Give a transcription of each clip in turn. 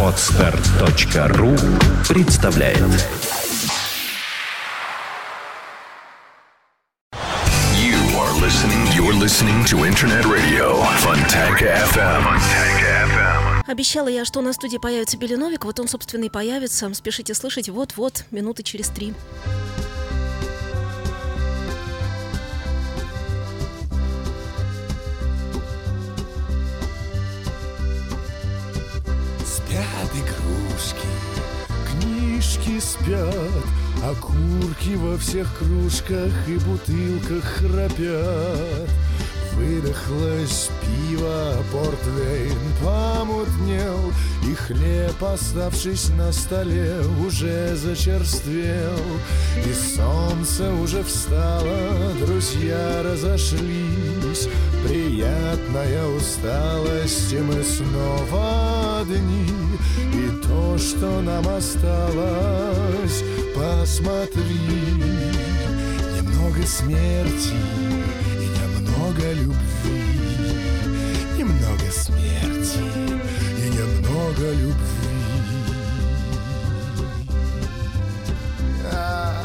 Отстар.ру представляет You are listening. You're listening to Internet Radio Fontanka FM. Fontanka FM. Обещала я, что на студии появится Билли Новик, вот он, собственно, и появится. Спешите слышать, вот-вот, минуты через три. Игрушки, книжки спят, Окурки во всех кружках и бутылках храпят. Выдохлось пиво, портвейн помутнел, И хлеб, оставшись на столе, уже зачерствел. И солнце уже встало, друзья разошлись, Приятная усталость, и мы снова одни. И то, что нам осталось, посмотри. Немного смерти немного любви. А,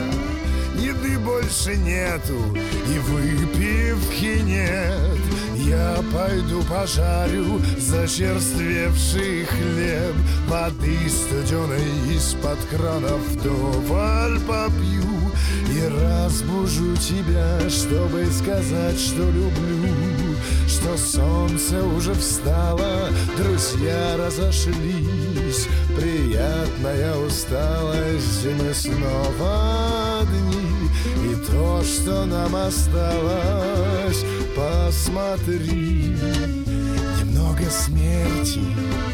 Еды больше нету и выпивки нет. Я пойду пожарю зачерствевший хлеб. Воды студеной из-под кранов вдоволь попью. И разбужу тебя, чтобы сказать, что люблю Что солнце уже встало, друзья разошлись Приятная усталость, и мы снова одни И то, что нам осталось, посмотри. Немного смерти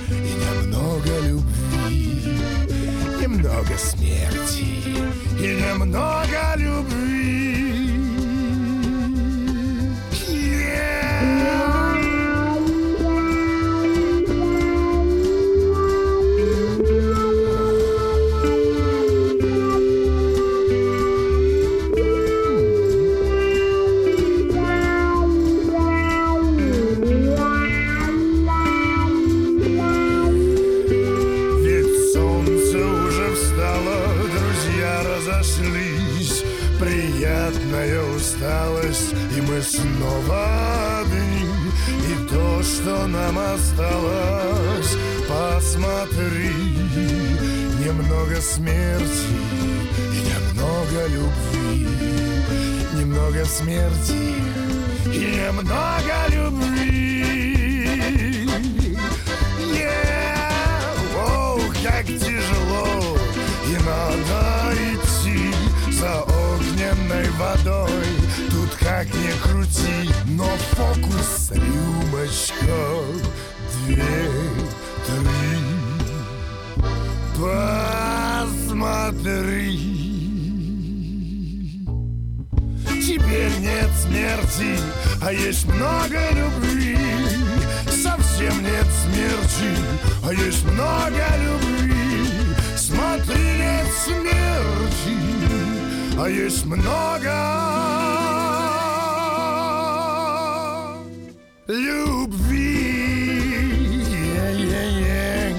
и немного любви Немного смерти и немного любви нам осталось, посмотри. Немного смерти и немного любви. Немного смерти и немного любви. Yeah! Оу, как тяжело И надо идти за огненной водой. Тут как ни крути, фокус рюмочка Две, три. Посмотри. Теперь нет смерти, а есть много любви. Совсем нет смерти, а есть много любви. Смотри, нет смерти, а есть много любви Yeah-yeah-yeah.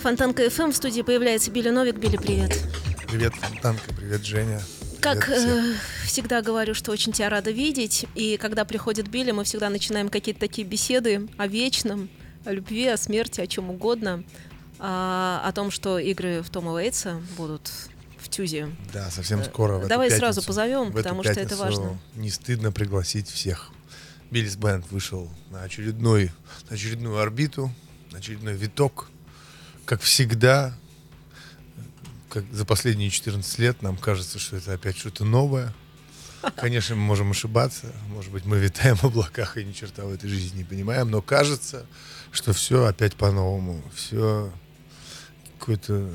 Фонтанка ФМ в студии появляется Билли Новик. Билли, привет. Привет, Танка, привет, Женя. Как э, всегда говорю, что очень тебя рада видеть. И когда приходит Билли, мы всегда начинаем какие-то такие беседы о вечном, о любви, о смерти, о чем угодно. А, о том, что игры в Тома Уэйтса будут в Тюзе. Да, совсем скоро. в э, давай пятницу- сразу позовем, потому что это важно. Не стыдно пригласить всех. Биллис Бенд вышел на очередной, на очередную орбиту, на очередной виток. Как всегда, как за последние 14 лет нам кажется, что это опять что-то новое. Конечно, мы можем ошибаться. Может быть, мы витаем в облаках и ни черта в этой жизни не понимаем. Но кажется, что все опять по-новому. Все какое-то...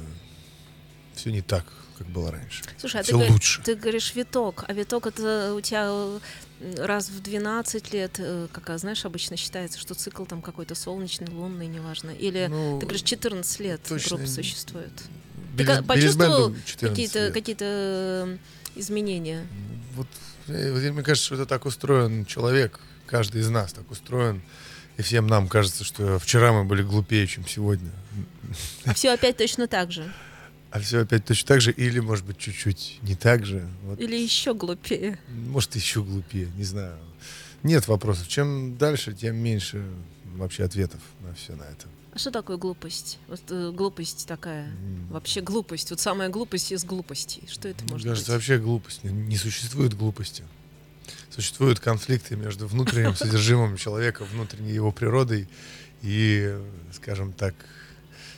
Все не так, как было раньше. Слушай, а ты, все лучше. ты говоришь виток, а виток это у тебя э, раз в 12 лет, э, как а, знаешь, обычно считается, что цикл там какой-то солнечный, лунный, неважно. Или Ну, ты говоришь, 14 лет точно группа существует. Биллис- ты Биллис почувствовал Бенду 14 какие-то лет. какие э, изменения? Вот, вот мне кажется, что это так устроен человек, каждый из нас так устроен. И всем нам кажется, что вчера мы были глупее, чем сегодня. А все опять точно так же. А все опять точно так же, или, может быть, чуть-чуть не так же. Вот, Или еще глупее. может, еще глупее, не знаю. Нет вопросов. Чем дальше, тем меньше вообще ответов на все на это. А что такое глупость? Вот э, глупость такая. Вообще глупость. Вот самая глупость из глупостей. Что это Мне может кажется, быть? вообще глупость. Не, не существует глупости. Существуют конфликты между внутренним содержимым человека, внутренней его природой и, скажем так,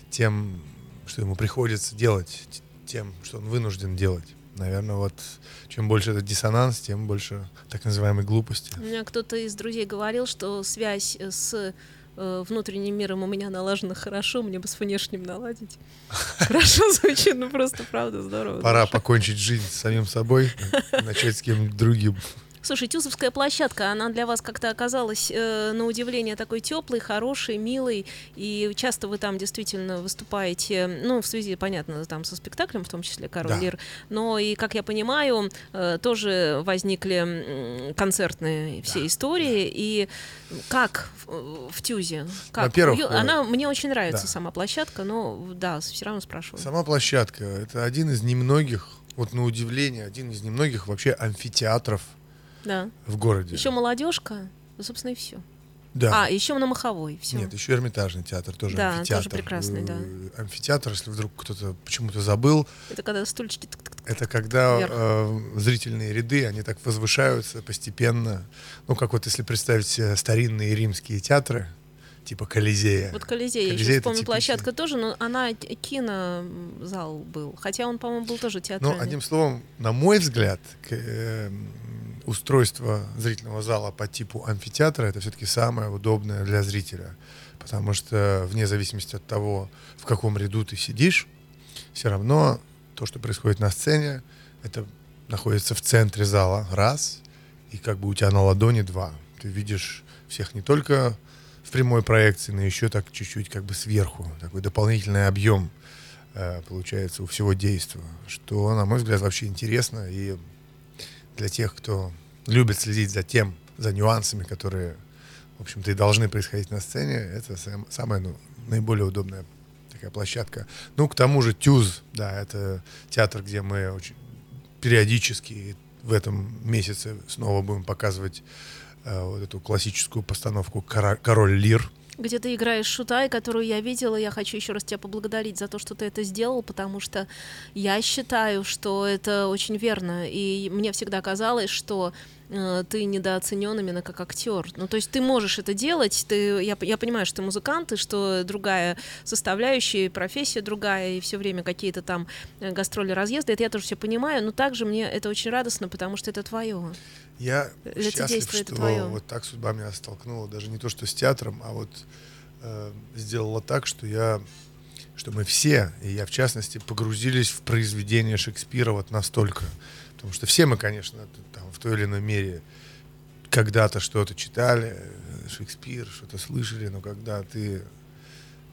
тем, что ему приходится делать, тем, что он вынужден делать. Наверное, вот чем больше этот диссонанс, тем больше так называемой глупости. У меня кто-то из друзей говорил, что связь э, с э, внутренним миром у меня налажена хорошо, мне бы с внешним наладить. Хорошо звучит, ну просто правда здорово. Пора покончить жизнь с самим собой, начать с кем-нибудь другим. Слушай, Тюзовская площадка, она для вас как-то оказалась э, на удивление такой теплой, хорошей, милой, и часто вы там действительно выступаете, ну, в связи, понятно, там со спектаклем, в том числе «Король Да. Лир», но и, как я понимаю, э, тоже возникли концертные все истории, и как в, в Тюзе? Как? Во-первых, э, она, мне очень нравится да. сама площадка, но, да, все равно спрашиваю. Сама площадка — это один из немногих, вот на удивление, один из немногих вообще амфитеатров Да. в городе. Еще молодежка, ну, собственно, и все. Да. А, еще на Маховой, все. Нет, еще Эрмитажный театр, тоже Да, амфитеатр. тоже прекрасный, да. Э, Амфитеатр, если вдруг кто-то почему-то забыл, Это когда стульчики это когда э, зрительные ряды, они так возвышаются постепенно. Ну, как вот если представить старинные римские театры, типа Колизея. Вот Колизей, я Колизей сейчас это помню, типичный. площадка тоже, но она кинозал был. Хотя он, по-моему, был тоже театральный. Ну, одним словом, на мой взгляд, э, устройство зрительного зала по типу амфитеатра это все-таки самое удобное для зрителя. Потому что вне зависимости от того, в каком ряду ты сидишь, все равно то, что происходит на сцене, это находится в центре зала, раз, и как бы у тебя на ладони два. Ты видишь всех не только в прямой проекции, но еще так чуть-чуть как бы сверху. Такой дополнительный объем э, получается у всего действия, что, на мой взгляд, вообще интересно. И для тех, кто любит следить за тем, за нюансами, которые, в общем-то, и должны происходить на сцене, это сам- самая ну, наиболее удобная такая площадка. Ну, к тому же Тюз, да, это театр, где мы очень периодически в этом месяце снова будем показывать э, вот эту классическую постановку «Кора- «Король Лир». Где ты играешь Шутай, которую я видела. Я хочу еще раз тебя поблагодарить за то, что ты это сделал, потому что я считаю, что это очень верно. И мне всегда казалось, что э, ты недооценен именно как актер. Ну, то есть ты можешь это делать. Ты, я, я понимаю, что ты музыкант, и что другая составляющая, и профессия другая, и все время какие-то там э, гастроли, разъезды. Это я тоже все понимаю, но также мне это очень радостно, потому что это твое. Я счастлив, что твое. вот так судьба меня столкнула, даже не то, что с театром, а вот э, сделала так, что я, что мы все, и я в частности, погрузились в произведение Шекспира вот настолько. Потому что все мы, конечно, там, в той или иной мере когда-то что-то читали, э, Шекспир, что-то слышали, но когда ты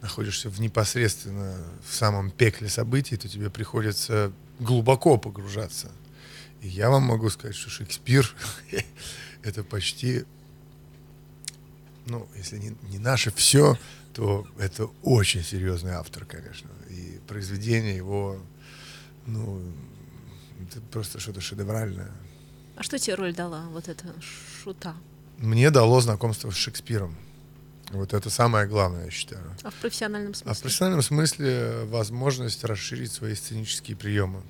находишься в непосредственно в самом пекле событий, то тебе приходится глубоко погружаться. И я вам могу сказать, что Шекспир это почти, ну, если не, не наше все, то это очень серьезный автор, конечно. И произведение его, ну, это просто что-то шедевральное. А что тебе роль дала, вот эта шута? Мне дало знакомство с Шекспиром. Вот это самое главное, я считаю. А в профессиональном А в смысле? профессиональном смысле возможность расширить свои сценические приемы.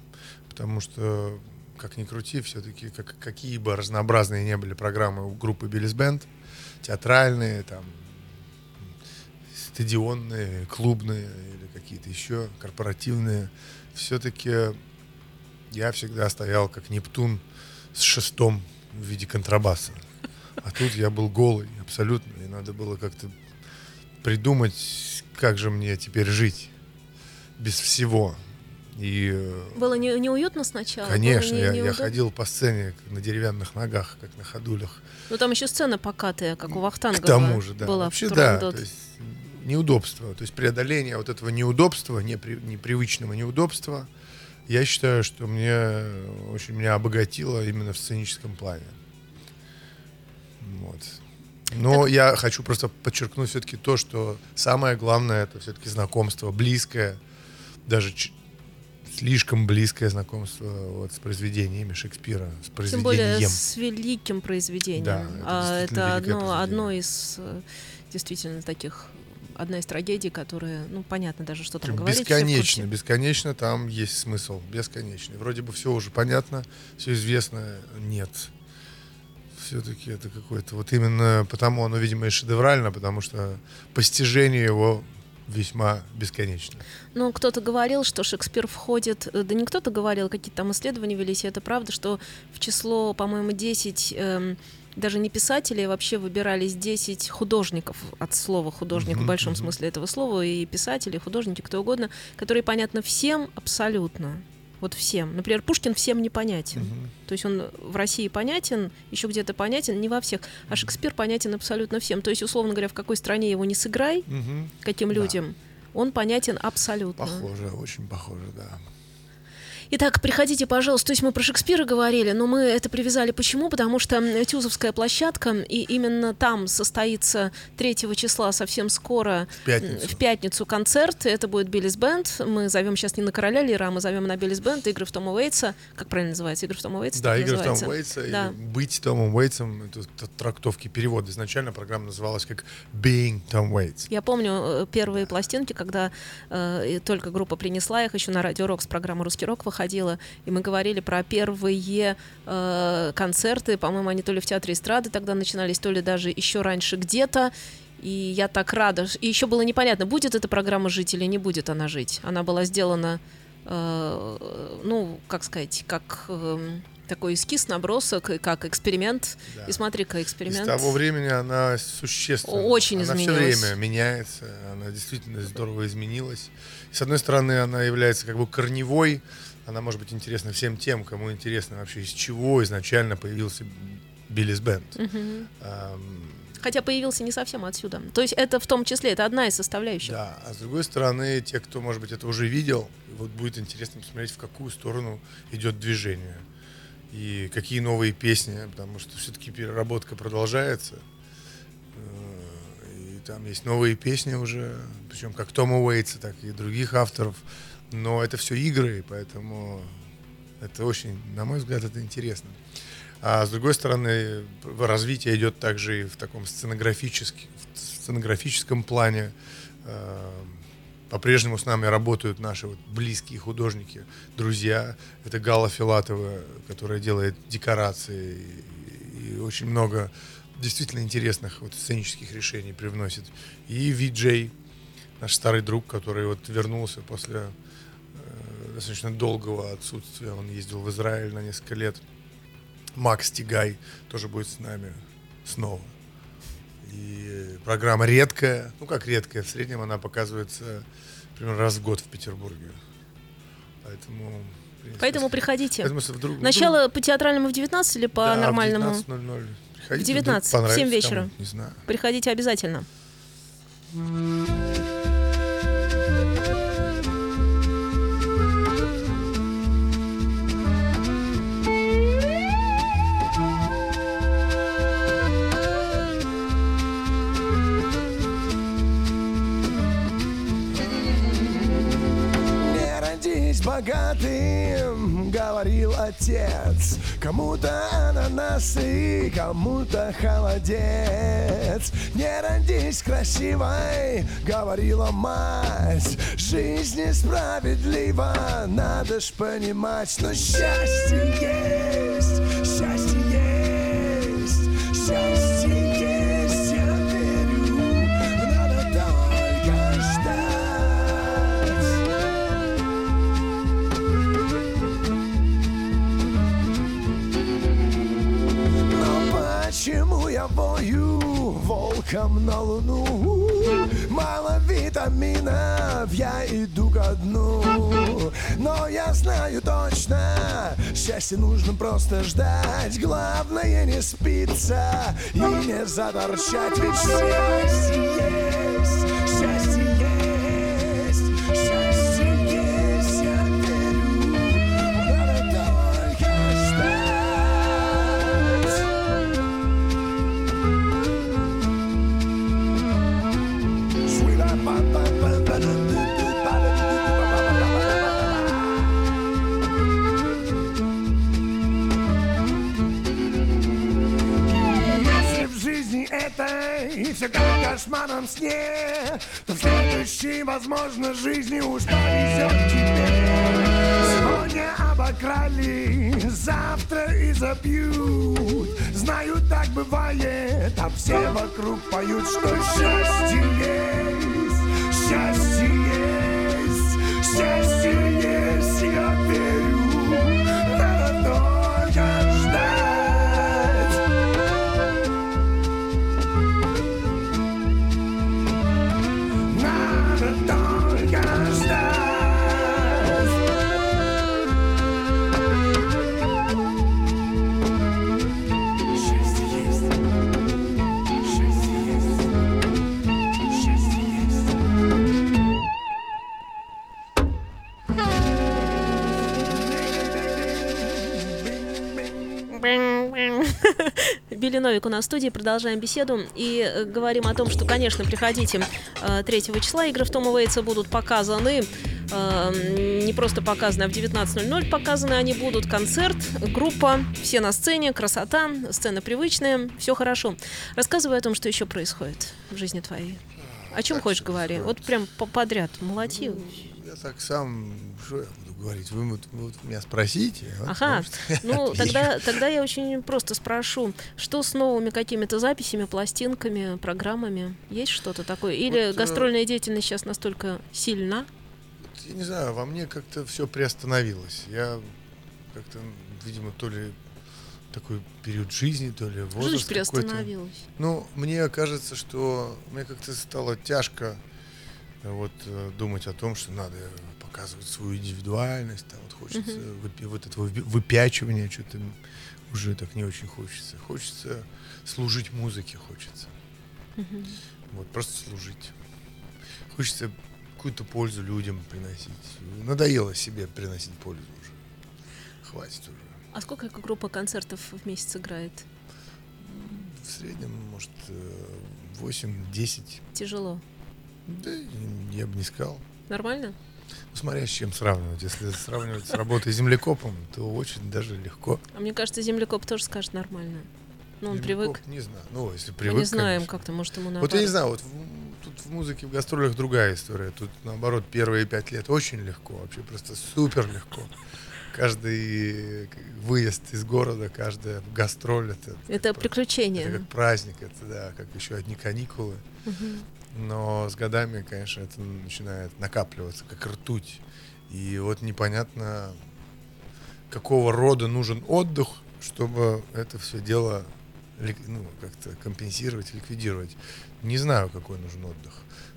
Потому что, как ни крути, все-таки как, какие бы разнообразные не были программы у группы Биллис Бенд, театральные, там, стадионные, клубные или какие-то еще корпоративные, все-таки я всегда стоял как Нептун с шестом в виде контрабаса. А тут я был голый абсолютно, и надо было как-то придумать, как же мне теперь жить без всего. И, э, Было не, неуютно сначала? конечно, не- я, я ходил по сцене на деревянных ногах, как на ходулях. Ну там еще сцена покатая, как у Вахтангова К тому же, да. была Вообще, в да. То есть неудобство, то есть преодоление вот этого неудобства, непри- непривычного неудобства, я считаю, что мне очень меня обогатило именно в сценическом плане. Вот. Но я хочу просто подчеркнуть все-таки то, что самое главное это все-таки знакомство близкое, даже слишком близкое знакомство вот с произведениями Шекспира, с Тем более произведением. с великим произведением. Да, это А это одно, одно из э, действительно таких одна из трагедий, которые, ну, понятно даже, что там говорить. Бесконечно, бесконечно там есть смысл, бесконечный. Вроде бы все уже понятно, все известно, нет. Все-таки это какое-то, вот именно потому оно, видимо, и шедеврально, потому что постижение его весьма бесконечно. Ну, кто-то говорил, что Шекспир входит, э, да не кто-то говорил, какие-то там исследования велись, и это правда, что в число, по-моему, 10 эм, даже не писателей, а вообще выбирались 10 художников от слова художник в Мгм, большом мгм. смысле этого слова, и писатели, и художники, кто угодно, которые понятны всем абсолютно. Вот всем. Например, Пушкин всем непонятен. Мгм. То есть он в России понятен, еще где-то понятен, не во всех. А Шекспир понятен абсолютно всем. То есть, условно говоря, в какой стране его не сыграй, Мгм. каким Да. людям, он понятен абсолютно. Похоже, очень похоже, да. Итак, приходите, пожалуйста. То есть мы про Шекспира говорили, но мы это привязали почему? Потому что Тюзовская площадка, и именно там состоится 3 числа совсем скоро В пятницу. в пятницу концерт. Это будет Биллис Бенд. Мы зовем сейчас не на короля Лира, а мы зовем на Биллис Бенд игры в Тома Уэйтса. Как правильно называется? Игры в Тома Уэйтса? Да, игры в Том называется? Уэйтса. Да. Быть Томом Уэйтсом, это, это трактовки, перевод. Изначально программа называлась как Being Tom Waits. Я помню э, первые пластинки, когда э, только группа принесла их, еще на радио Рок с программы Русский рок выходила, и мы говорили про первые э, концерты, по-моему, они то ли в театре эстрады тогда начинались, то ли даже еще раньше где-то. И я так рада. И еще было непонятно, будет эта программа жить или не будет она жить. Она была сделана, э, ну, как сказать, как эм, такой эскиз, набросок, и как эксперимент. Да. И смотри-ка, эксперимент. С того времени она существенно. Очень она изменилась. все время меняется. Она действительно здорово изменилась. И, с одной стороны, она является как бы корневой. Она может быть интересна всем тем, кому интересно вообще, из чего изначально появился Биллис Бенд. Мгм. Ам, Хотя появился не совсем отсюда. То есть это в том числе, это одна из составляющих. Да, а с другой стороны, те, кто, может быть, это уже видел, вот будет интересно посмотреть, в какую сторону идет движение. И какие новые песни, потому что все-таки переработка продолжается. Э, И там есть новые песни уже, причем как Тома Уэйтса, так и других авторов. Но это все игры, поэтому это очень, на мой взгляд, это интересно. А с другой стороны, развитие идет также и в таком сценографически- в сценографическом плане. Э, По-прежнему с нами работают наши вот близкие художники, друзья. Это Гала Филатова, которая делает декорации и, очень много действительно интересных вот сценических решений привносит. И Виджей, наш старый друг, который вот вернулся после достаточно долгого отсутствия. Он ездил в Израиль на несколько лет. Макс Тигай тоже будет с нами снова. И программа редкая, ну как редкая, в среднем она показывается примерно раз в год в Петербурге. Поэтому... в принципе, Поэтому приходите. Поэтому вдруг- Начало по театральному в 19 или по Да, в нормальному? 19:00. Приходите, В 19, вдруг понравится в семь вечера. кому-то, Не знаю. Приходите обязательно. Не богатым, говорил отец. Кому-то ананасы, кому-то холодец. Не родись красивой, говорила мать. Жизнь несправедлива, надо ж понимать Но счастье есть, счастье есть, счастье вою волком на луну? Мало витаминов, я иду ко дну. Но я знаю точно, счастье нужно просто ждать. Главное не спиться и не заторчать. Ведь счастье все как в кошмарном сне, то в следующей, возможно, жизни уж повезет тебе. Сегодня обокрали, завтра и забьют. Знаю, так бывает, а все вокруг поют, что счастье есть, счастье есть, счастье есть, я верю, Билли Новик у нас в студии, продолжаем беседу и э, говорим о том, что, конечно, приходите э, 3 числа, игры в Тома Уэйтса будут показаны, э, не просто показаны, а в 19.00 показаны они будут, концерт, группа, все на сцене, красота, сцена привычная, все хорошо. Рассказывай о том, что еще происходит в жизни твоей. О чем Так, хочешь говори? Вот прям по- подряд, молоти. Я так сам, что я говорить? Вы вот, вот меня спросите. а, Ага, может, ну тогда, тогда я очень просто спрошу, что с новыми какими-то записями, пластинками, программами? Есть что-то такое? Или Вот, э, гастрольная деятельность сейчас настолько сильна? Я не знаю, во мне как-то все приостановилось. Я как-то, видимо, то ли такой период жизни, то ли Жизнь возраст какой-то. приостановилась. Ну, мне кажется, что мне как-то стало тяжко э, вот э, думать о том, что надо показывать свою индивидуальность, там вот хочется выпи- вот этого выпячивания, что-то уже так не очень хочется. Хочется служить музыке, хочется. Вот, просто служить. Хочется какую-то пользу людям приносить. Надоело себе приносить пользу уже. Хватит уже. А сколько группа концертов в месяц играет? В среднем, может, э, 8-10. Тяжело. Да, я бы не сказал. Нормально? Ну, смотря с чем сравнивать. Если сравнивать с работой землекопом, то очень даже легко. А мне кажется, землекоп тоже скажет нормально. Ну, он привык. Не знаю. Ну, если Мы привык, не знаем, как-то, может, ему Вот наоборот. я не знаю, вот в- тут в музыке, в гастролях другая история. Тут, наоборот, первые пять лет очень легко, вообще просто супер легко. Каждый выезд из города, каждая гастроль это, Это как- приключение. это как праздник, это да, как еще одни каникулы. Но с годами, конечно, это начинает накапливаться, как ртуть. И вот непонятно, какого рода нужен отдых, чтобы это все дело ну, как-то компенсировать, ликвидировать. Не знаю, какой нужен отдых.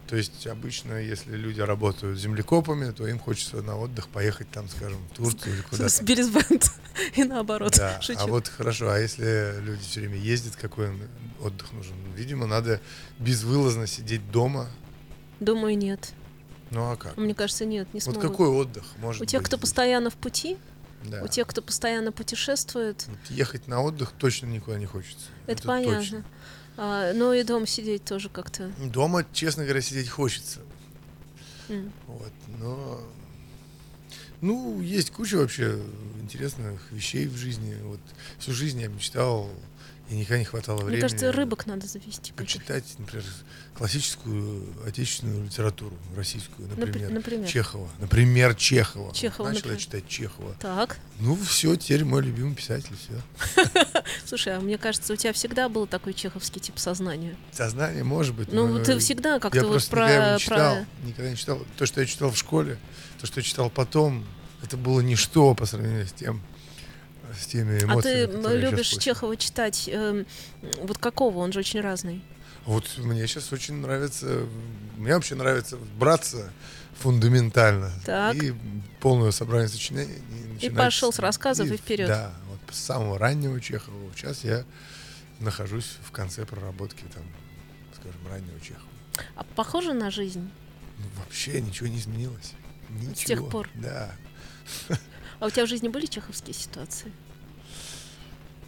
То есть обычно, если люди работают землекопами, то им хочется на отдых поехать там, скажем, в Турцию или куда-то. С Биллисбенд. И наоборот. Да, Шучу. а вот хорошо, а если люди все время ездят, какой им отдых нужен? Видимо, надо безвылазно сидеть дома. Думаю, нет. Ну а как? Мне кажется, нет, не Вот смогут. какой отдых может У тех, быть кто постоянно в пути, Да. у тех, кто постоянно путешествует, Вот ехать на отдых точно никуда не хочется. это, понятно. точно. А, ну и дома сидеть тоже как-то. Дома, честно говоря, сидеть хочется. м. Вот, но... Ну, есть куча вообще интересных вещей в жизни. Вот всю жизнь я мечтал, и никогда не хватало времени. Мне кажется, рыбок надо завести. почитать, например, классическую отечественную литературу, российскую, Напри- например, например? Чехова. Например, Чехова. Чехова, Начал например. я читать Чехова. Так. Ну, все, теперь мой любимый писатель, все. Слушай, а мне кажется, у тебя всегда был такой чеховский тип сознания. Сознание, может быть. Ну, ты всегда как-то я вот про, никогда его не читал. Никогда не читал. То, что я читал в школе, то, что я читал потом, это было ничто по сравнению с тем, с теми А эмоциями, ты я щас любишь. Чехова читать эм, вот какого? Он же очень разный. Вот мне сейчас очень нравится, мне вообще нравится браться фундаментально Так. и полное собрание сочинений. И пошел с- рассказов и вперед. Да, вот с самого раннего Чехова. Сейчас я нахожусь в конце проработки там, скажем, раннего Чехова. А похоже на жизнь? Ну, вообще ничего не изменилось. Ничего. С тех пор? Да. А у тебя в жизни были чеховские ситуации?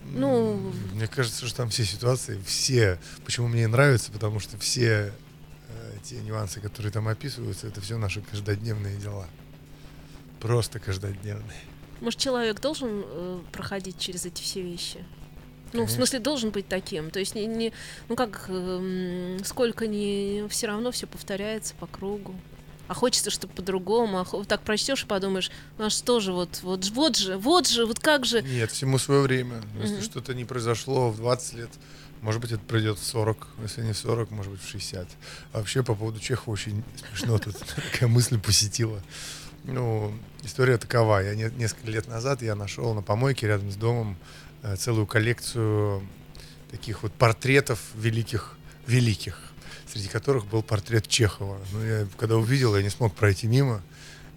Ну, Мне кажется, что там все ситуации, все, почему мне нравится, потому что все э, те нюансы, которые там описываются, это все наши каждодневные дела. Просто каждодневные. может, человек должен э, проходить через эти все вещи? Ну, в смысле, должен быть таким. То есть, не, не- ну как, эм, сколько ни, все равно все повторяется по кругу. А хочется, чтобы по-другому. А хо- так прочтешь и подумаешь, ну а что же, вот, вот, вот же, вот же, вот как же. Нет, всему свое время. Если что-то не произошло в 20 лет, может быть, это пройдет в 40. Если не в 40, может быть, в 60. А вообще, по поводу Чехова очень смешно тут такая мысль посетила. Ну, история такова. Я не- несколько лет назад я нашел на помойке рядом с домом э, целую коллекцию таких вот портретов великих, великих, среди которых был портрет Чехова. Ну, я когда увидел, я не смог пройти мимо.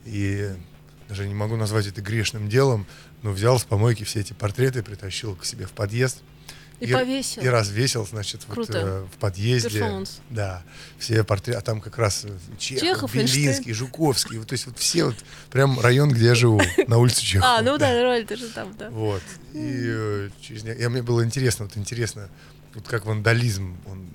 И даже не могу назвать это грешным делом, но взял с помойки все эти портреты, притащил к себе в подъезд. И повесил. И развесил, значит, вот, э, в подъезде. Перформанс. Да, все портреты, а там как раз э, Чехов, Чехов. Белинский, Жуковский, вот, то есть вот все вот, прям район, где я живу, на улице Чехова. А, ну да, нормально, ты же там, да. Вот. И э, через и мне было интересно, вот интересно, вот как вандализм, он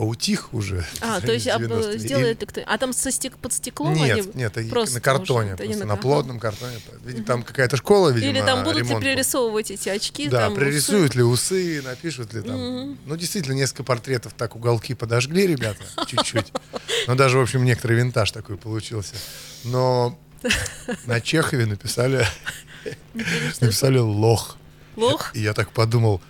поутих уже. А, то есть об- 90-е. И- сделает ли кто А там со стек- под стеклом Нет, они нет, просто на картоне, просто на, плотном картоне. Видимо, там какая-то школа, видимо, Или там будут ли ремонт был. пририсовывать эти очки? Да, там, усы? пририсуют ли усы, напишут ли там. Ну, действительно, несколько портретов так уголки подожгли, ребята, чуть-чуть. Но даже, в общем, некоторый винтаж такой получился. Но на Чехове написали, написали лох. Лох? И я так подумал,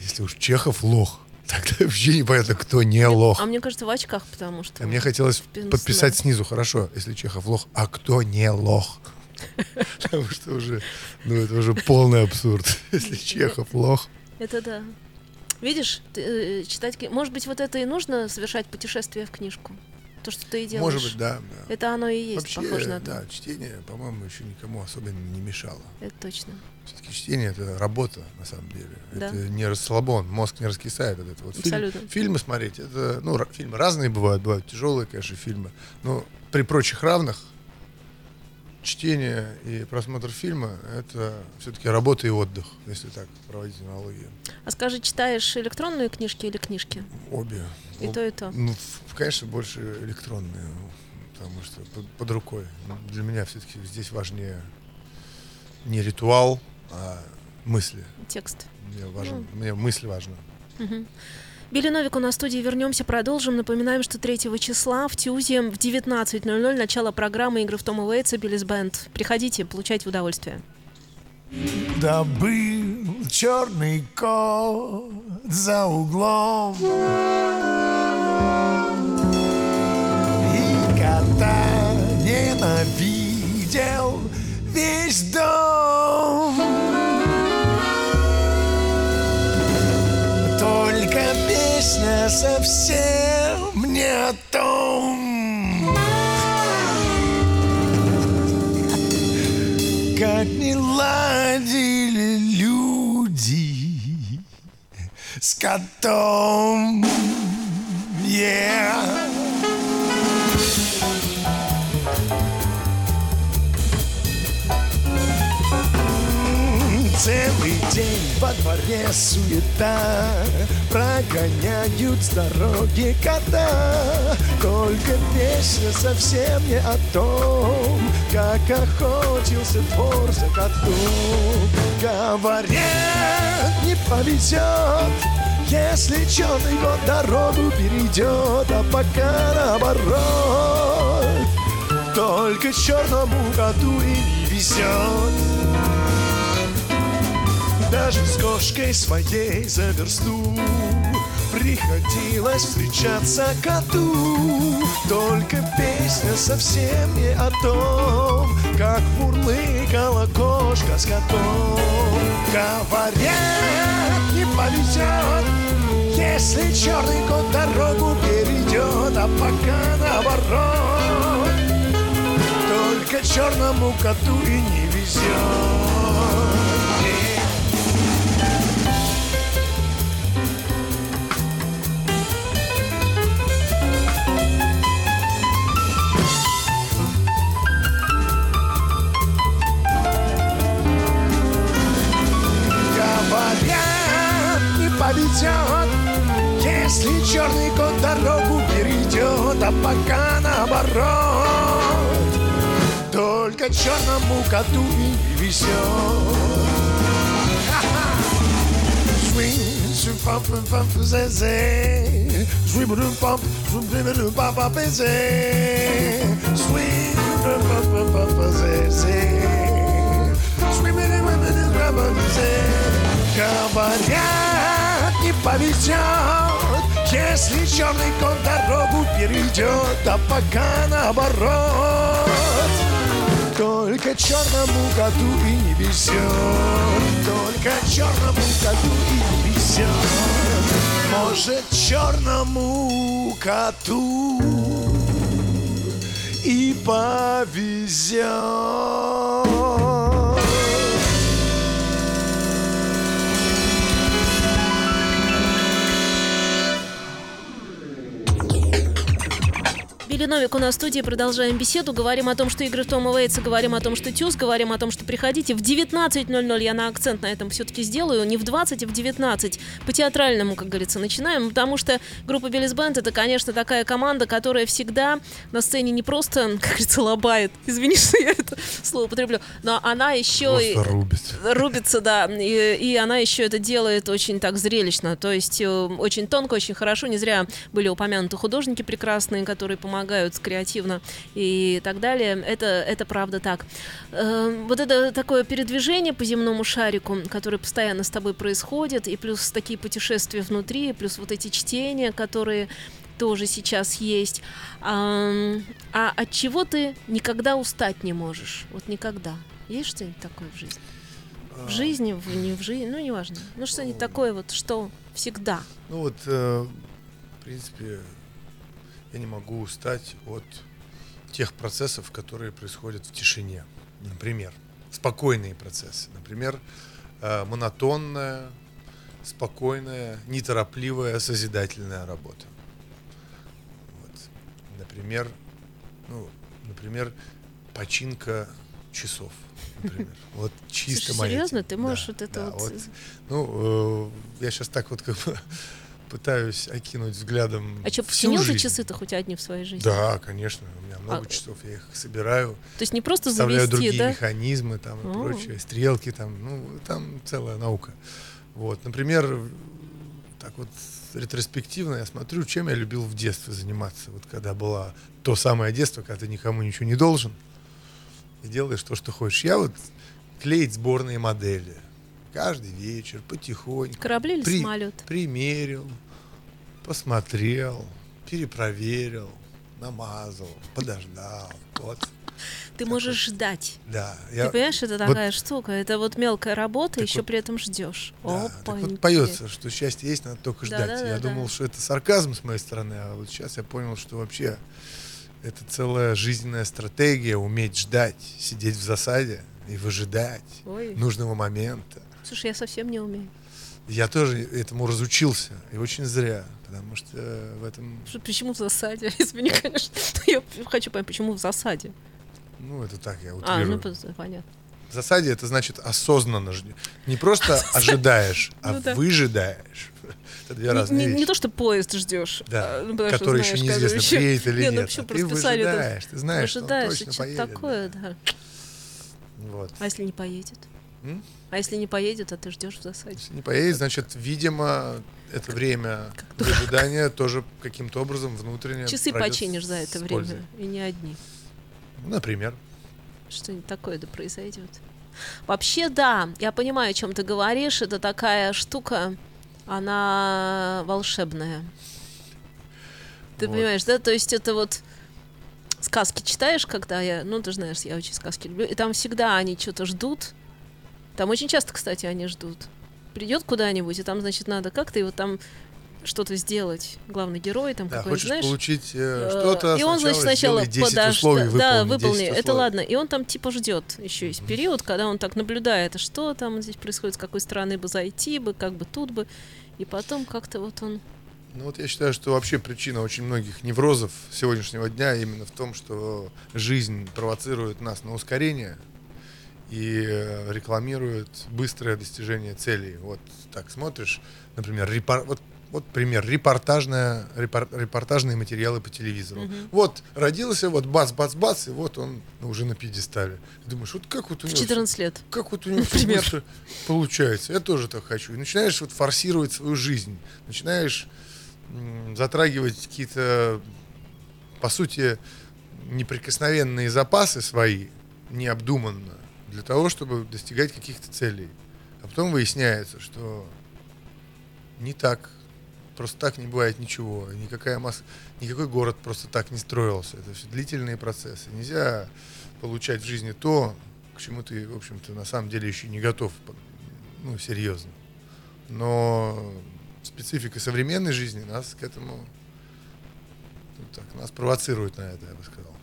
если уж Чехов лох, тогда вообще непонятно, кто не лох. А мне кажется, в очках, потому что... А мне хотелось подписать снизу, хорошо, если Чехов лох, а кто не лох? Потому что уже, ну это уже полный абсурд. Если Чехов лох. Это да. Видишь, э, читать... Может быть, вот это и нужно совершать путешествие в книжку? То, что ты и делаешь. Может быть, да. да. Это оно и есть, Вообще, похоже на то. да, чтение, по-моему, еще никому особенно не мешало. Это точно. Все-таки чтение это работа, на самом деле. Да. Это не расслабон, мозг не раскисает от этого. Вот фильм- Абсолютно. фильмы смотреть, это, ну, фильмы разные бывают, бывают тяжелые, конечно, фильмы. Но при прочих равных чтение и просмотр фильма это все-таки работа и отдых, если так проводить аналогию. А скажи, читаешь электронные книжки или книжки? Обе. И Об- то, и то. Ну, конечно, больше электронные, потому что под, под рукой. Ну, Для меня все-таки здесь важнее не ритуал, а мысли. Текст. Мне, важен, Ну. мне мысль важна. Билли нас в студии. Вернемся, продолжим. Напоминаем, что 3 числа в Тюзе в 19.00 начало программы игры в Тома Уэйтса Биллис Бенд. Приходите, получайте удовольствие. Да был черный кот за углом И кота ненавидел весь дом песня совсем не о том Как не ладили люди с котом. Yeah. Целый день во дворе суета. Прогоняют с дороги кота. Только песня совсем не о том Как охотился двор за котом. Говорят, не повезет Если черный кот дорогу перейдет А пока наоборот. Только черному коту и не везет даже с кошкой своей за версту Приходилось встречаться коту. Только песня совсем не о том Как мурлыкала кошка с котом. Говорят, не повезет Если черный кот дорогу перейдет А пока наоборот. Только черному коту и не везет повезет Если черный кот дорогу перейдет А пока наоборот Только черному коту и не везет. Говорят, повезет, если черный кот дорогу перейдет, а пока наоборот. Только черному коту и не везет Только черному коту и не везет Может черному коту и повезет Билли Новик у нас в студии. Продолжаем беседу. Говорим о том, что игры в Тома Уэйтса, говорим о том, что Тюз, говорим о том, что приходите. В 19.00 я на акцент на этом все-таки сделаю. Не в 20, а в 19. По театральному, как говорится, начинаем. Потому что группа Биллис Бенд это, конечно, такая команда, которая всегда на сцене не просто, как говорится, лобает. Извини, что я это слово употреблю. Но она еще... и- Просто рубит. рубится, да, и, и она еще это делает очень так зрелищно, то есть э, очень тонко, очень хорошо, не зря были упомянуты художники прекрасные, которые помогают креативно и так далее, это, это правда так. Э, Вот это такое передвижение по земному шарику, которое постоянно с тобой происходит, и плюс такие путешествия внутри, плюс вот эти чтения, которые тоже сейчас есть. Ам, А от чего ты никогда устать не можешь? Вот никогда. Есть что-нибудь такое в жизни? В жизни, в, не в жизни, ну неважно. Ну что-нибудь такое вот, что всегда. Ну вот, э, в принципе, я не могу устать от тех процессов, которые происходят в тишине. Например, спокойные процессы. Например, э, монотонная, спокойная, неторопливая, созидательная работа. Вот. Например, ну, например, починка часов. Например. Вот чисто Слушай, моя серьезно? тема. Ты можешь Да, вот это да, вот, э, Ну, э, я сейчас так вот как бы пытаюсь окинуть взглядом А что, всю ты жизнь. часы-то хоть одни в своей жизни? Да, конечно. У меня много А- часов, я их собираю, То есть не просто завести, другие да? механизмы там и О. прочее, стрелки там, ну, там целая наука. Вот, например, так вот ретроспективно я смотрю, чем я любил в детстве заниматься. Вот когда было то самое детство, когда ты никому ничего не должен и делаешь то, что хочешь. Я вот клеить сборные модели. Каждый вечер, потихоньку. Корабли или При- самолет? Примерил, посмотрел, перепроверил, намазал, подождал. Вот, Ты можешь ждать. да. Ты Я, понимаешь, это вот- такая штука. Это вот мелкая работа, Так еще вот- при этом ждешь. да, Опаньки. вот поется, что счастье есть, надо только Да, ждать. да, я да, думал, да. что это сарказм с моей стороны, а вот сейчас я понял, что вообще это целая жизненная стратегия уметь ждать, сидеть в засаде и выжидать Ой. нужного момента. Слушай, я совсем не умею. Я тоже этому разучился, и очень зря, потому что э, в этом, почему в засаде? Извини, конечно. Я хочу понять, почему в засаде. ну, это так я А, утрирую. ну пон- понятно. В засаде это значит осознанно. Не просто ожидаешь, а Ну да. выжидаешь. Это две Не, разные не- не то, что поезд ждешь, Да, а, ну, что который еще неизвестно, еще- приедет или Не, ну нет. почему а ты это- выжидаешь, ты знаешь, что он Ожидаешь, точно поедет. такое, да. Вот. А если не поедет? М? А если не поедет, а ты ждешь в засаде? Если не поедет, значит, видимо, это время ожидания тоже каким-то образом внутренне Часы починишь за это время. И не одни. Ну, Например. Что-нибудь такое да произойдет. Вообще, да, я понимаю, о чем ты говоришь. Это такая штука, она волшебная. Ты Вот. понимаешь, да? То есть это вот сказки читаешь, когда я, ну ты знаешь, я очень сказки люблю, и там всегда они что-то ждут. Там очень часто, кстати, они ждут. Придет куда-нибудь, и там, значит, надо как-то его там что-то сделать. Главный герой там Да, какой-нибудь, знаешь. получить э, Э, что-то, и он, значит, сначала сделай 10 подожди- Да, выполни, выполни. 10 Это ладно. И он там типа ждет. Еще есть период, когда он так наблюдает, что там здесь происходит, с какой стороны бы зайти бы, как бы тут бы. И потом как-то вот он. Ну вот я считаю, что вообще причина очень многих неврозов сегодняшнего дня именно в том, что жизнь провоцирует нас на ускорение и э, рекламирует быстрое достижение целей. Вот так смотришь, например, репор... вот вот пример, репортажная, репор- репортажные материалы по телевизору. Вот родился, вот бац-бац-бац, и вот он ну, уже на пьедестале. И думаешь, вот как вот у В него... всё- 14 лет. как вот у него Например. быстро получается. Я тоже так хочу. И начинаешь вот форсировать свою жизнь. Начинаешь затрагивать какие-то, по сути, неприкосновенные запасы свои, необдуманно, для того, чтобы достигать каких-то целей. А потом выясняется, что не так. Просто так не бывает ничего. Никакая Мос- никакой город просто так не строился. Это все длительные процессы. Нельзя получать в жизни то, к чему ты, в общем-то, на самом деле еще не готов, ну, серьезно. Но специфика современной жизни нас к этому, ну, так, нас провоцирует на это, я бы сказал.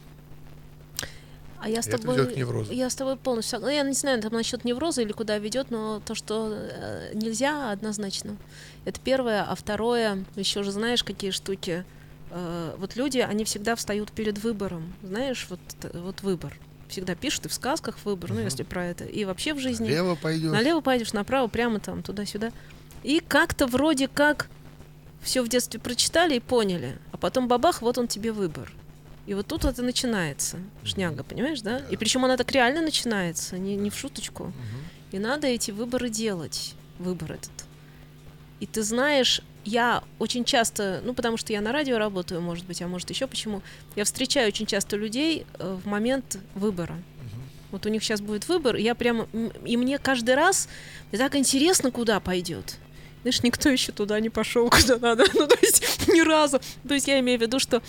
А я с И это тобой, ведет к неврозу. я с тобой полностью согласна. Я не знаю, там насчет невроза или куда ведет, но то, что э, нельзя, однозначно. Это первое, а второе, еще же знаешь, какие штуки. Э, вот люди, они всегда встают перед выбором, знаешь, вот вот выбор. Всегда пишут и в сказках выбор, ну Мгм. если про это, и вообще в жизни. Лево пойдешь. Налево пойдешь, направо, прямо там, туда-сюда. И как-то вроде как все в детстве прочитали и поняли, а потом бабах, вот он тебе выбор. И вот тут это начинается, шняга, понимаешь, да? И причем она так реально начинается, не, не в шуточку. И надо эти выборы делать, выбор этот. И ты знаешь, я очень часто, ну потому что я на радио работаю, может быть, а может еще почему, я встречаю очень часто людей э, в момент выбора. Вот у них сейчас будет выбор, и я прямо, и мне каждый раз так интересно, куда пойдет. Знаешь, никто еще туда не пошел, куда надо. Ну, то есть ни разу. То есть я имею в виду, что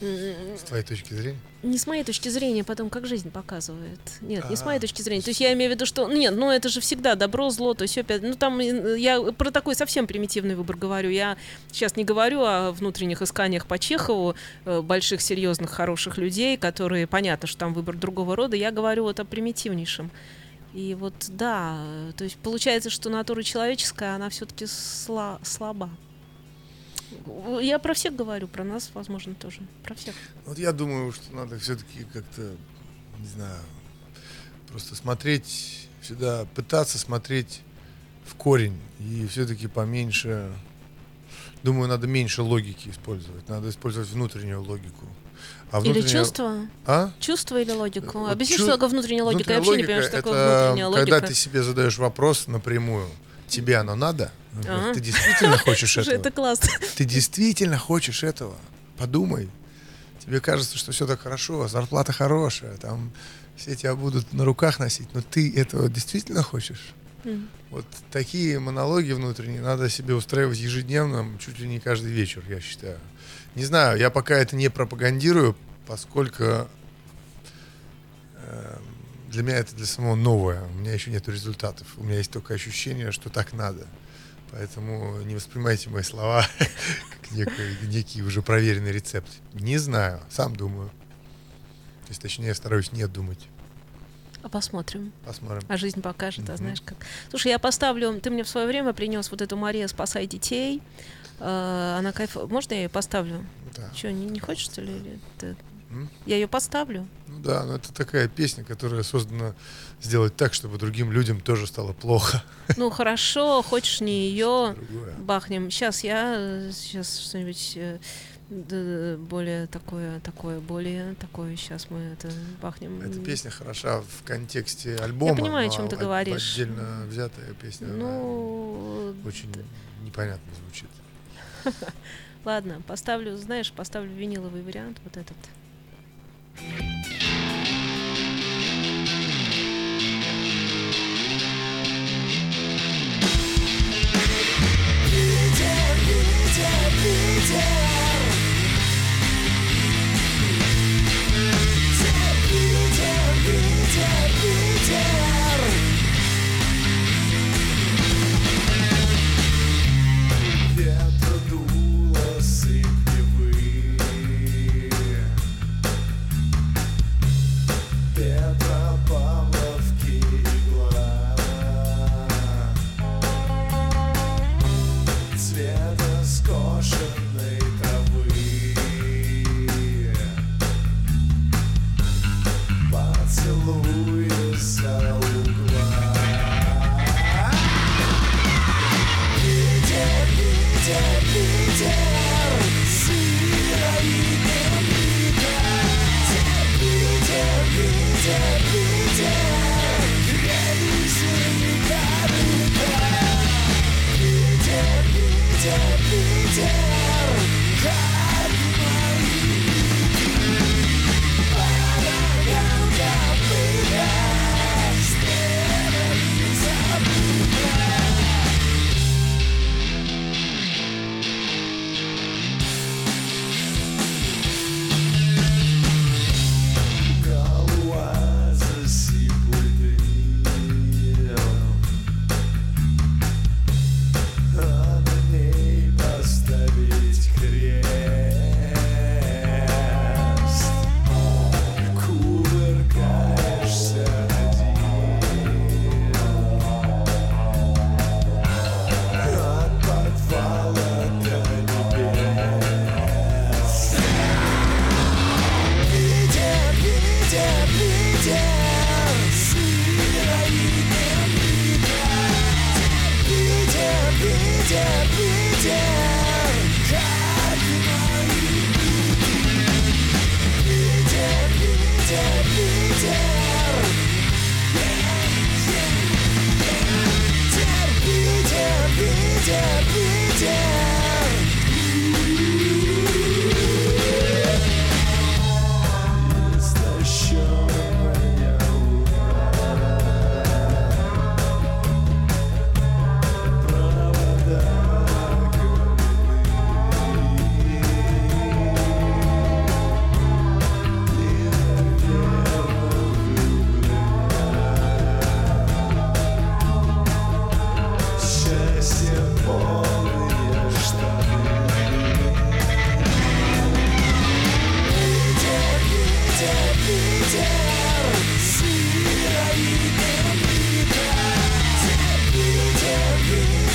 С твоей точки зрения. не с моей точки зрения, потом как жизнь показывает. Нет, не с А. моей точки зрения. То есть я имею в виду, что нет, ну это же всегда добро, зло, то есть опять, ну там э, я про такой совсем примитивный выбор говорю. Я сейчас не говорю о внутренних исканиях по Чехову, э, больших, серьезных, хороших людей, которые понятно, что там выбор другого рода. Я говорю вот о примитивнейшем. И вот да, э, то есть получается, что натура человеческая, она все-таки слаба. Я про всех говорю, про нас, возможно, тоже. Про всех. Вот я думаю, что надо все-таки как-то, не знаю, просто смотреть всегда, пытаться смотреть в корень и все-таки поменьше. Думаю, надо меньше логики использовать. Надо использовать внутреннюю логику. А Или внутренняя- чувство? А? Чувство или логику? Вот Объясни, чу- что такое внутренняя логика. Я Внутренняя вообще не понимаю, что логика такое внутренняя логика. Когда ты себе задаешь вопрос напрямую, тебе оно надо? Ага. Ты действительно хочешь этого? это классно. Ты действительно хочешь этого? Подумай. Тебе кажется, что все так хорошо, зарплата хорошая, там все тебя будут на руках носить, но ты этого действительно хочешь? Вот такие монологи внутренние надо себе устраивать ежедневно, чуть ли не каждый вечер, я считаю. Не знаю, я пока это не пропагандирую, поскольку эм, для меня это для самого новое. У меня еще нет результатов. У меня есть только ощущение, что так надо. Поэтому не воспринимайте мои слова как некий, некий уже проверенный рецепт. Не знаю, сам думаю. То есть, точнее, я стараюсь не думать. А посмотрим. Посмотрим. А жизнь покажет, а Мгм. знаешь как. Слушай, я поставлю. Ты мне в свое время принес вот эту Мария Спасай детей. Э, Она кайф. Можно я ее поставлю? Да. Че, не, не хочешь, что ли? Ты- М? Я ее поставлю. Да, но это такая песня, которая создана сделать так, чтобы другим людям тоже стало плохо. Ну хорошо, хочешь не ее. Бахнем. Сейчас я сейчас что-нибудь э, более такое, такое, более такое. Сейчас мы это бахнем. Эта песня хороша в контексте альбома. понимаю, о чем ты говоришь. Отдельно взятая песня. Ну, очень непонятно звучит. ладно, поставлю, знаешь, поставлю виниловый вариант, вот этот. Yeah.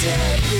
Yeah.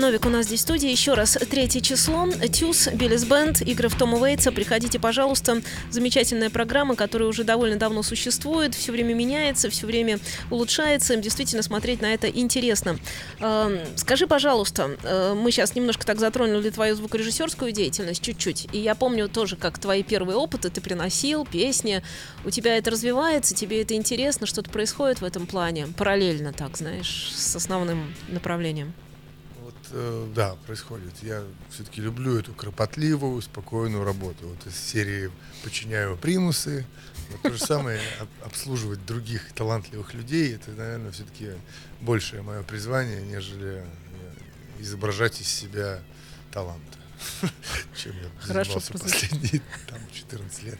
Новик у нас здесь в студии. Еще раз, третье число. Тюз, Биллис Бенд, игры в Тома Уэйтса. Приходите, пожалуйста. Замечательная программа, которая уже довольно давно существует, все время меняется, все время улучшается. Действительно, смотреть на это интересно. Э, скажи, пожалуйста, э, мы сейчас немножко так затронули твою звукорежиссерскую деятельность, чуть-чуть. И я помню тоже, как твои первые опыты ты приносил, песни. У тебя это развивается, тебе это интересно, что-то происходит в этом плане, параллельно, так, знаешь, с основным направлением. Э, да, происходит. Я все-таки люблю эту кропотливую, спокойную работу. Вот из серии подчиняю примусы. Вот то же самое об- обслуживать других талантливых людей. Это, наверное, все-таки большее мое призвание, нежели э, изображать из себя талант. Чем я занимался последние там, 14 лет.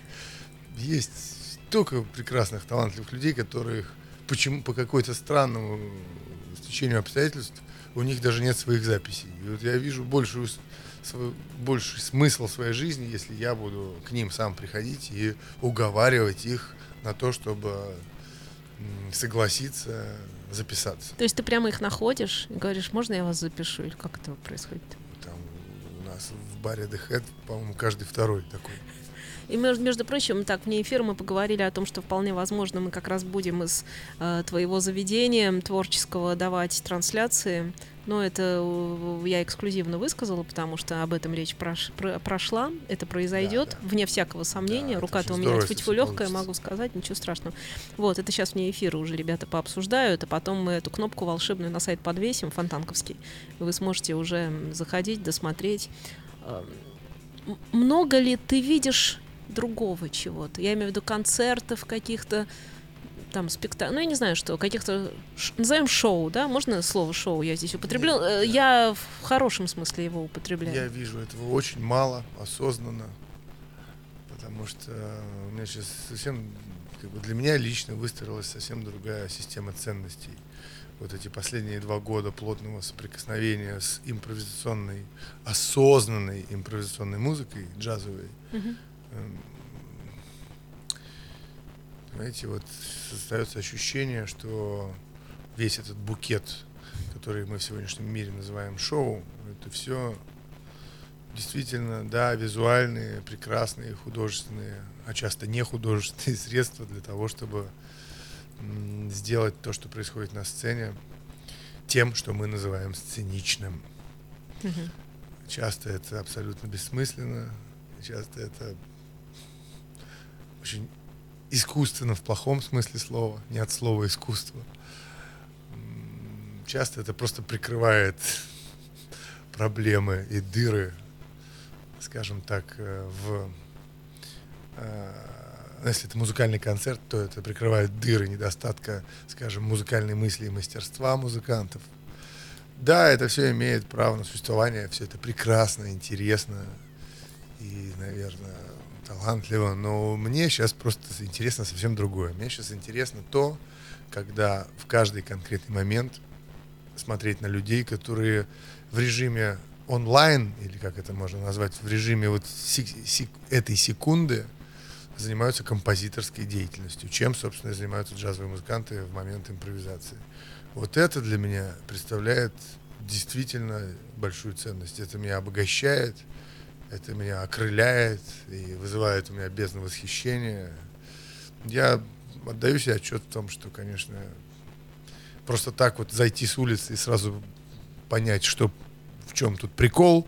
Есть столько прекрасных, талантливых людей, которых почему по какой-то странному стечению обстоятельств у них даже нет своих записей. И вот я вижу большую, больший смысл своей жизни, если я буду к ним сам приходить и уговаривать их на то, чтобы согласиться записаться. То есть ты прямо их находишь и говоришь, можно я вас запишу? Или как это происходит? Там у нас в баре The Head, по-моему, каждый второй такой. И между, прочим, так, вне эфира мы поговорили о том, что вполне возможно мы как раз будем из э, твоего заведения творческого давать трансляции. Но это э, я эксклюзивно высказала, потому что об этом речь прош- про- прошла. Это произойдет, Да, вне всякого сомнения. Да, Рука-то у меня всё легкая, могу сказать, ничего страшного. Вот, это сейчас вне эфира уже ребята пообсуждают, а потом мы эту кнопку волшебную на сайт подвесим, фонтанковский. Вы сможете уже заходить, досмотреть. Эм, много ли ты видишь другого чего-то? Я имею в виду концертов каких-то, там спектаклей, ну я не знаю что, каких-то, ш- назовем шоу, да? Можно слово шоу я здесь употреблю? Э, Я в хорошем смысле его употребляю. Я вижу этого очень мало, осознанно, потому что у меня сейчас совсем, как бы для меня лично выстроилась совсем другая система ценностей. Вот эти последние два года плотного соприкосновения с импровизационной, осознанной импровизационной музыкой, джазовой, Мгм. Эм, знаете, вот создается ощущение, что весь этот букет, который мы в сегодняшнем мире называем шоу, это все действительно, да, визуальные, прекрасные, художественные, а часто не художественные средства для того, чтобы сделать то, что происходит на сцене, тем, что мы называем сценичным. Мгм. Часто это абсолютно бессмысленно, часто это очень искусственно в плохом смысле слова, не от слова искусство. Часто это просто прикрывает проблемы и дыры, скажем так, э, в... э, Если это музыкальный концерт, то это прикрывает дыры недостатка, скажем, музыкальной мысли и мастерства музыкантов. Да, это все имеет право на существование, все это прекрасно, интересно и, наверное, талантливо, но мне сейчас просто интересно совсем другое. Мне сейчас интересно то, когда в каждый конкретный момент смотреть на людей, которые в режиме онлайн, или как это можно назвать, в режиме вот сек- сек- этой секунды занимаются композиторской деятельностью, чем, собственно, занимаются джазовые музыканты в момент импровизации. Вот это для меня представляет действительно большую ценность. Это меня обогащает, это меня окрыляет и вызывает у меня бездну восхищения. Я отдаю себе отчет в том, что, конечно, просто так вот зайти с улицы и сразу понять, что в чем тут прикол,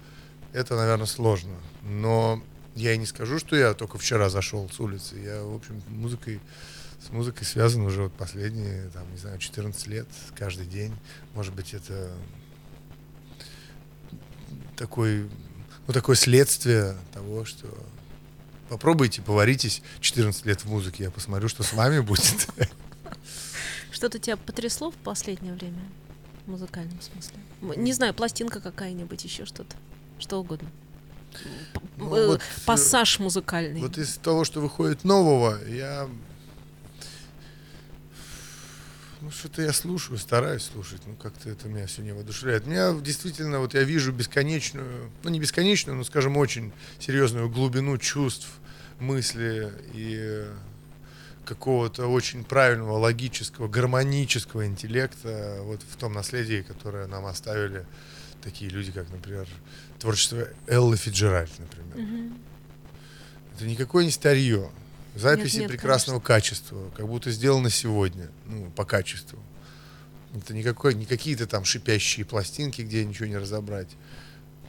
это, наверное, сложно. Но я и не скажу, что я только вчера зашел с улицы. Я, в общем, музыкой с музыкой связан уже вот последние, там, не знаю, 14 лет, каждый день. Может быть, это такой, ну, такое следствие того, что попробуйте, поваритесь 14 лет в музыке, я посмотрю, что с вами будет. Что-то тебя потрясло в последнее время в музыкальном смысле? Не знаю, пластинка какая-нибудь, еще что-то, что угодно. Ну, э, вот, э, Пассаж музыкальный. Вот из того, что выходит нового, я... Ну, что-то я слушаю, стараюсь слушать, ну, как-то это меня все не воодушевляет. Меня действительно, вот я вижу бесконечную, ну, не бесконечную, но, скажем, очень серьезную глубину чувств, мысли и какого-то очень правильного, логического, гармонического интеллекта вот в том наследии, которое нам оставили такие люди, как, например, творчество Эллы Фиджеральд, например. Это никакое не старье. Записи нет, прекрасного качества, как будто сделано сегодня, ну, по качеству. Это никакой, не какие-то там шипящие пластинки, где ничего не разобрать.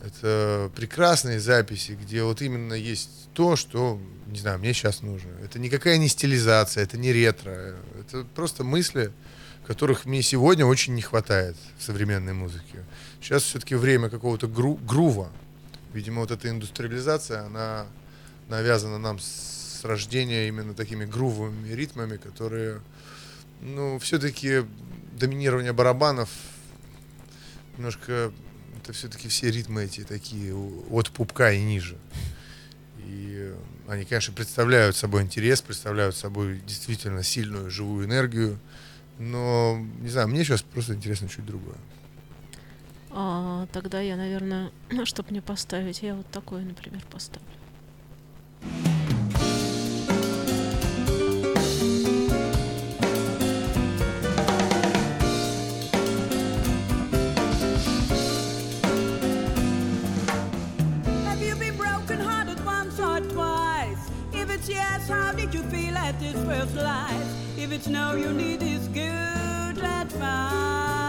Это прекрасные записи, где вот именно есть то, что, не знаю, мне сейчас нужно. Это никакая не стилизация, это не ретро. Это просто мысли, которых мне сегодня очень не хватает в современной музыке. Сейчас все-таки время какого-то гру- грува. Видимо, вот эта индустриализация, она навязана нам с рождения именно такими грувовыми ритмами, которые, ну, все-таки доминирование барабанов немножко это все-таки все ритмы эти такие от пупка и ниже. И они, конечно, представляют собой интерес, представляют собой действительно сильную живую энергию. Но, не знаю, мне сейчас просто интересно чуть другое. А, тогда я, наверное, чтобы мне поставить, я вот такое, например, поставлю. life. If it's no you need is good advice.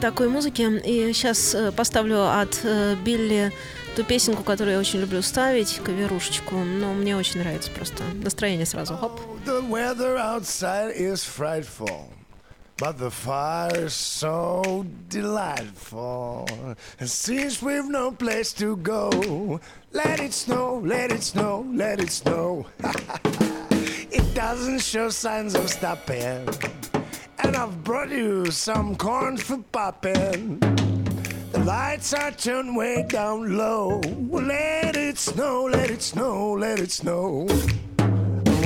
Такой музыки. И сейчас поставлю от э, Билли ту песенку, которую я очень люблю ставить, каверушечку. Но мне очень нравится просто. Настроение сразу. Хоп. Is frightful, but the fire's so delightful. And since we've no place to go, let it snow, let it snow, let it snow. it doesn't show signs of stopping. And I've brought you some corn for popping. The lights are turned way down low. Let it snow, let it snow, let it snow.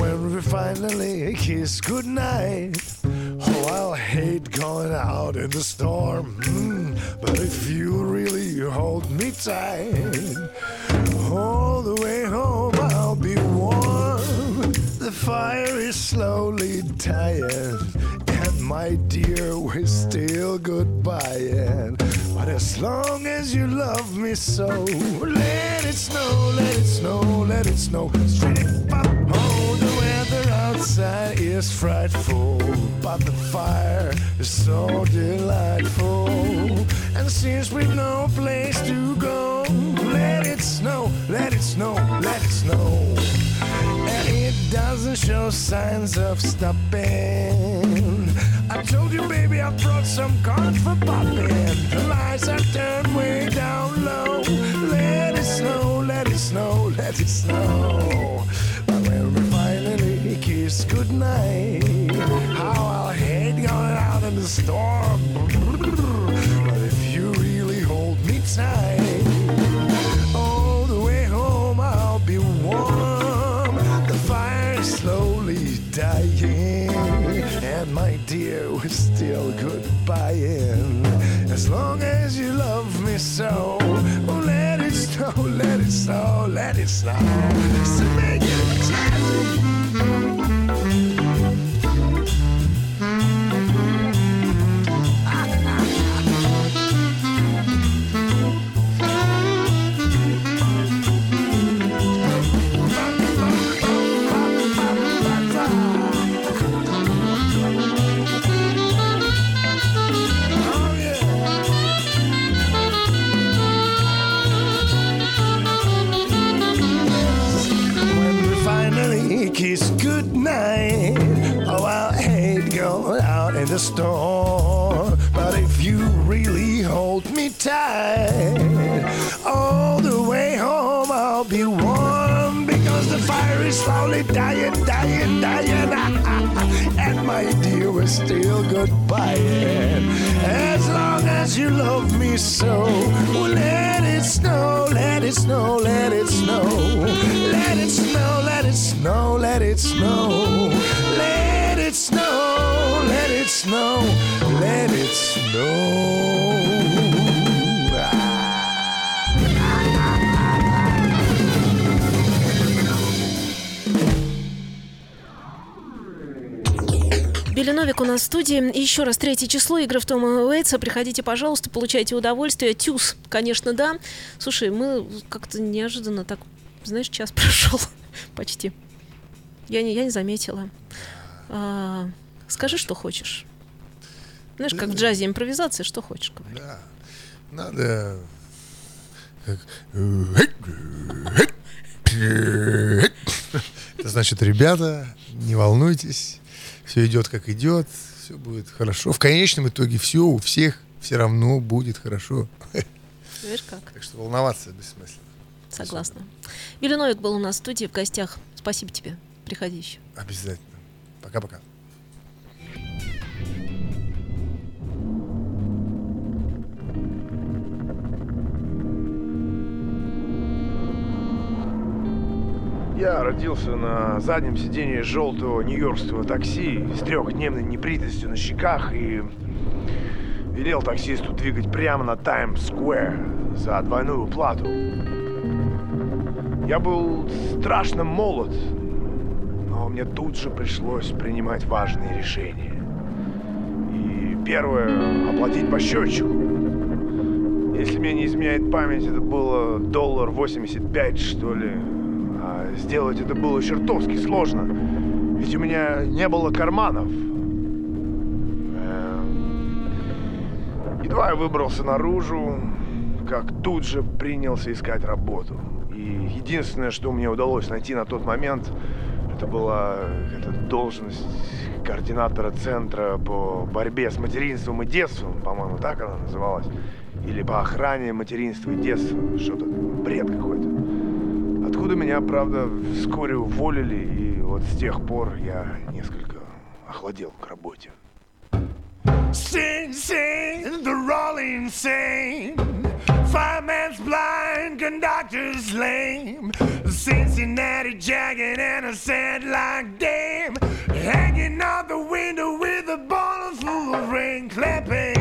When we finally kiss goodnight, oh, I'll hate going out in the storm. Mm, but if you really hold me tight, all the way home. The fire is slowly dying, and my dear, we're still goodbying. But as long as you love me so, let it snow, let it snow, let it snow. Straight up, oh, the weather outside is frightful, but the fire is so delightful. And since we've no place to go, let it snow, let it snow, let it snow. Doesn't show signs of stopping. Goodbying. As long as you love me so, oh, let it snow, let it snow, let it snow. So make it jazzy. But if you really hold me tight, all the way home I'll be warm because the fire is slowly dying, dying, dying. And my dear, we're still goodbying. As long as you love me so, let it snow, let it snow, let it snow. Let it snow, let it snow, let it snow. Let it snow. Билли Новик у нас в студии. И еще раз, третье число, игры в Тома Уэйтса. Приходите, пожалуйста, получайте удовольствие. Тюз, конечно, да. Слушай, мы как-то неожиданно так, знаешь, час прошел почти. Я не, я не заметила. А, скажи, что хочешь. Знаешь, как в джазе импровизация, что хочешь говорить. Да. Надо... как- Это значит, ребята, не волнуйтесь, все идет как идет, все будет хорошо. В конечном итоге все у всех все равно будет хорошо. Видишь как? Так что волноваться бессмысленно. Согласна. Билли Новик был у нас в студии в гостях. Спасибо тебе. Приходи еще. Обязательно. Пока-пока. Я родился на заднем сидении желтого нью-йоркского такси с трехдневной небритостью на щеках и велел таксисту двигать прямо на Таймс-сквер за двойную плату. Я был страшно молод, но мне тут же пришлось принимать важные решения. И первое — оплатить по счетчику. Если мне не изменяет память, это было доллар 85, что ли. А сделать это было чертовски сложно. Ведь у меня не было карманов. Эм, Едва я выбрался наружу, как тут же принялся искать работу. И единственное, что мне удалось найти на тот момент, это была эта должность координатора центра по борьбе с материнством и детством, по-моему, так она называлась. Или по охране материнства и детства. Что-то бред какой-то. Откуда меня, правда, вскоре уволили, и вот с тех пор я несколько охладел к работе. Sing, sing, the rolling sing. Fireman's blind, conductor's lame. Cincinnati jacket and a sad like dame. Hanging out the window with a bottle full of rain. Clapping.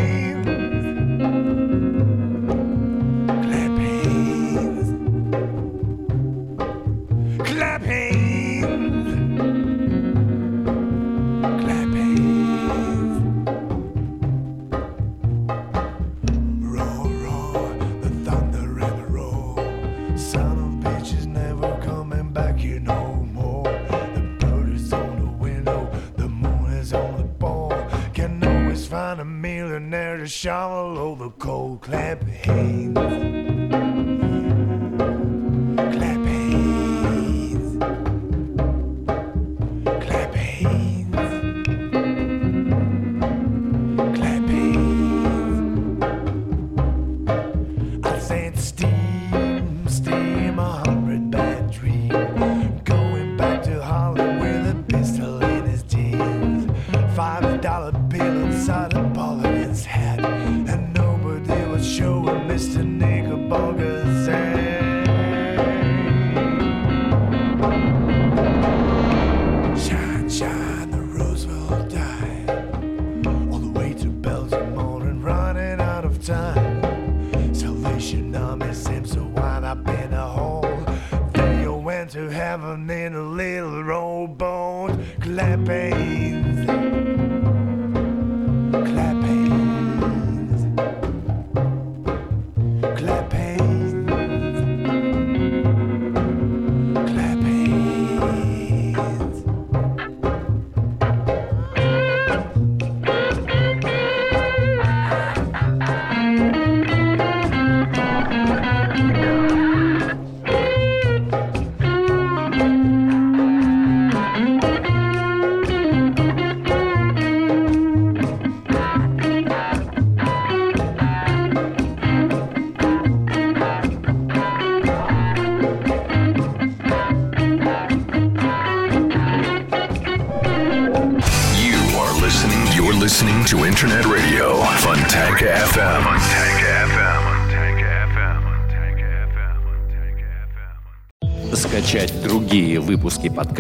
Millionaire to shovel over cold clap hands.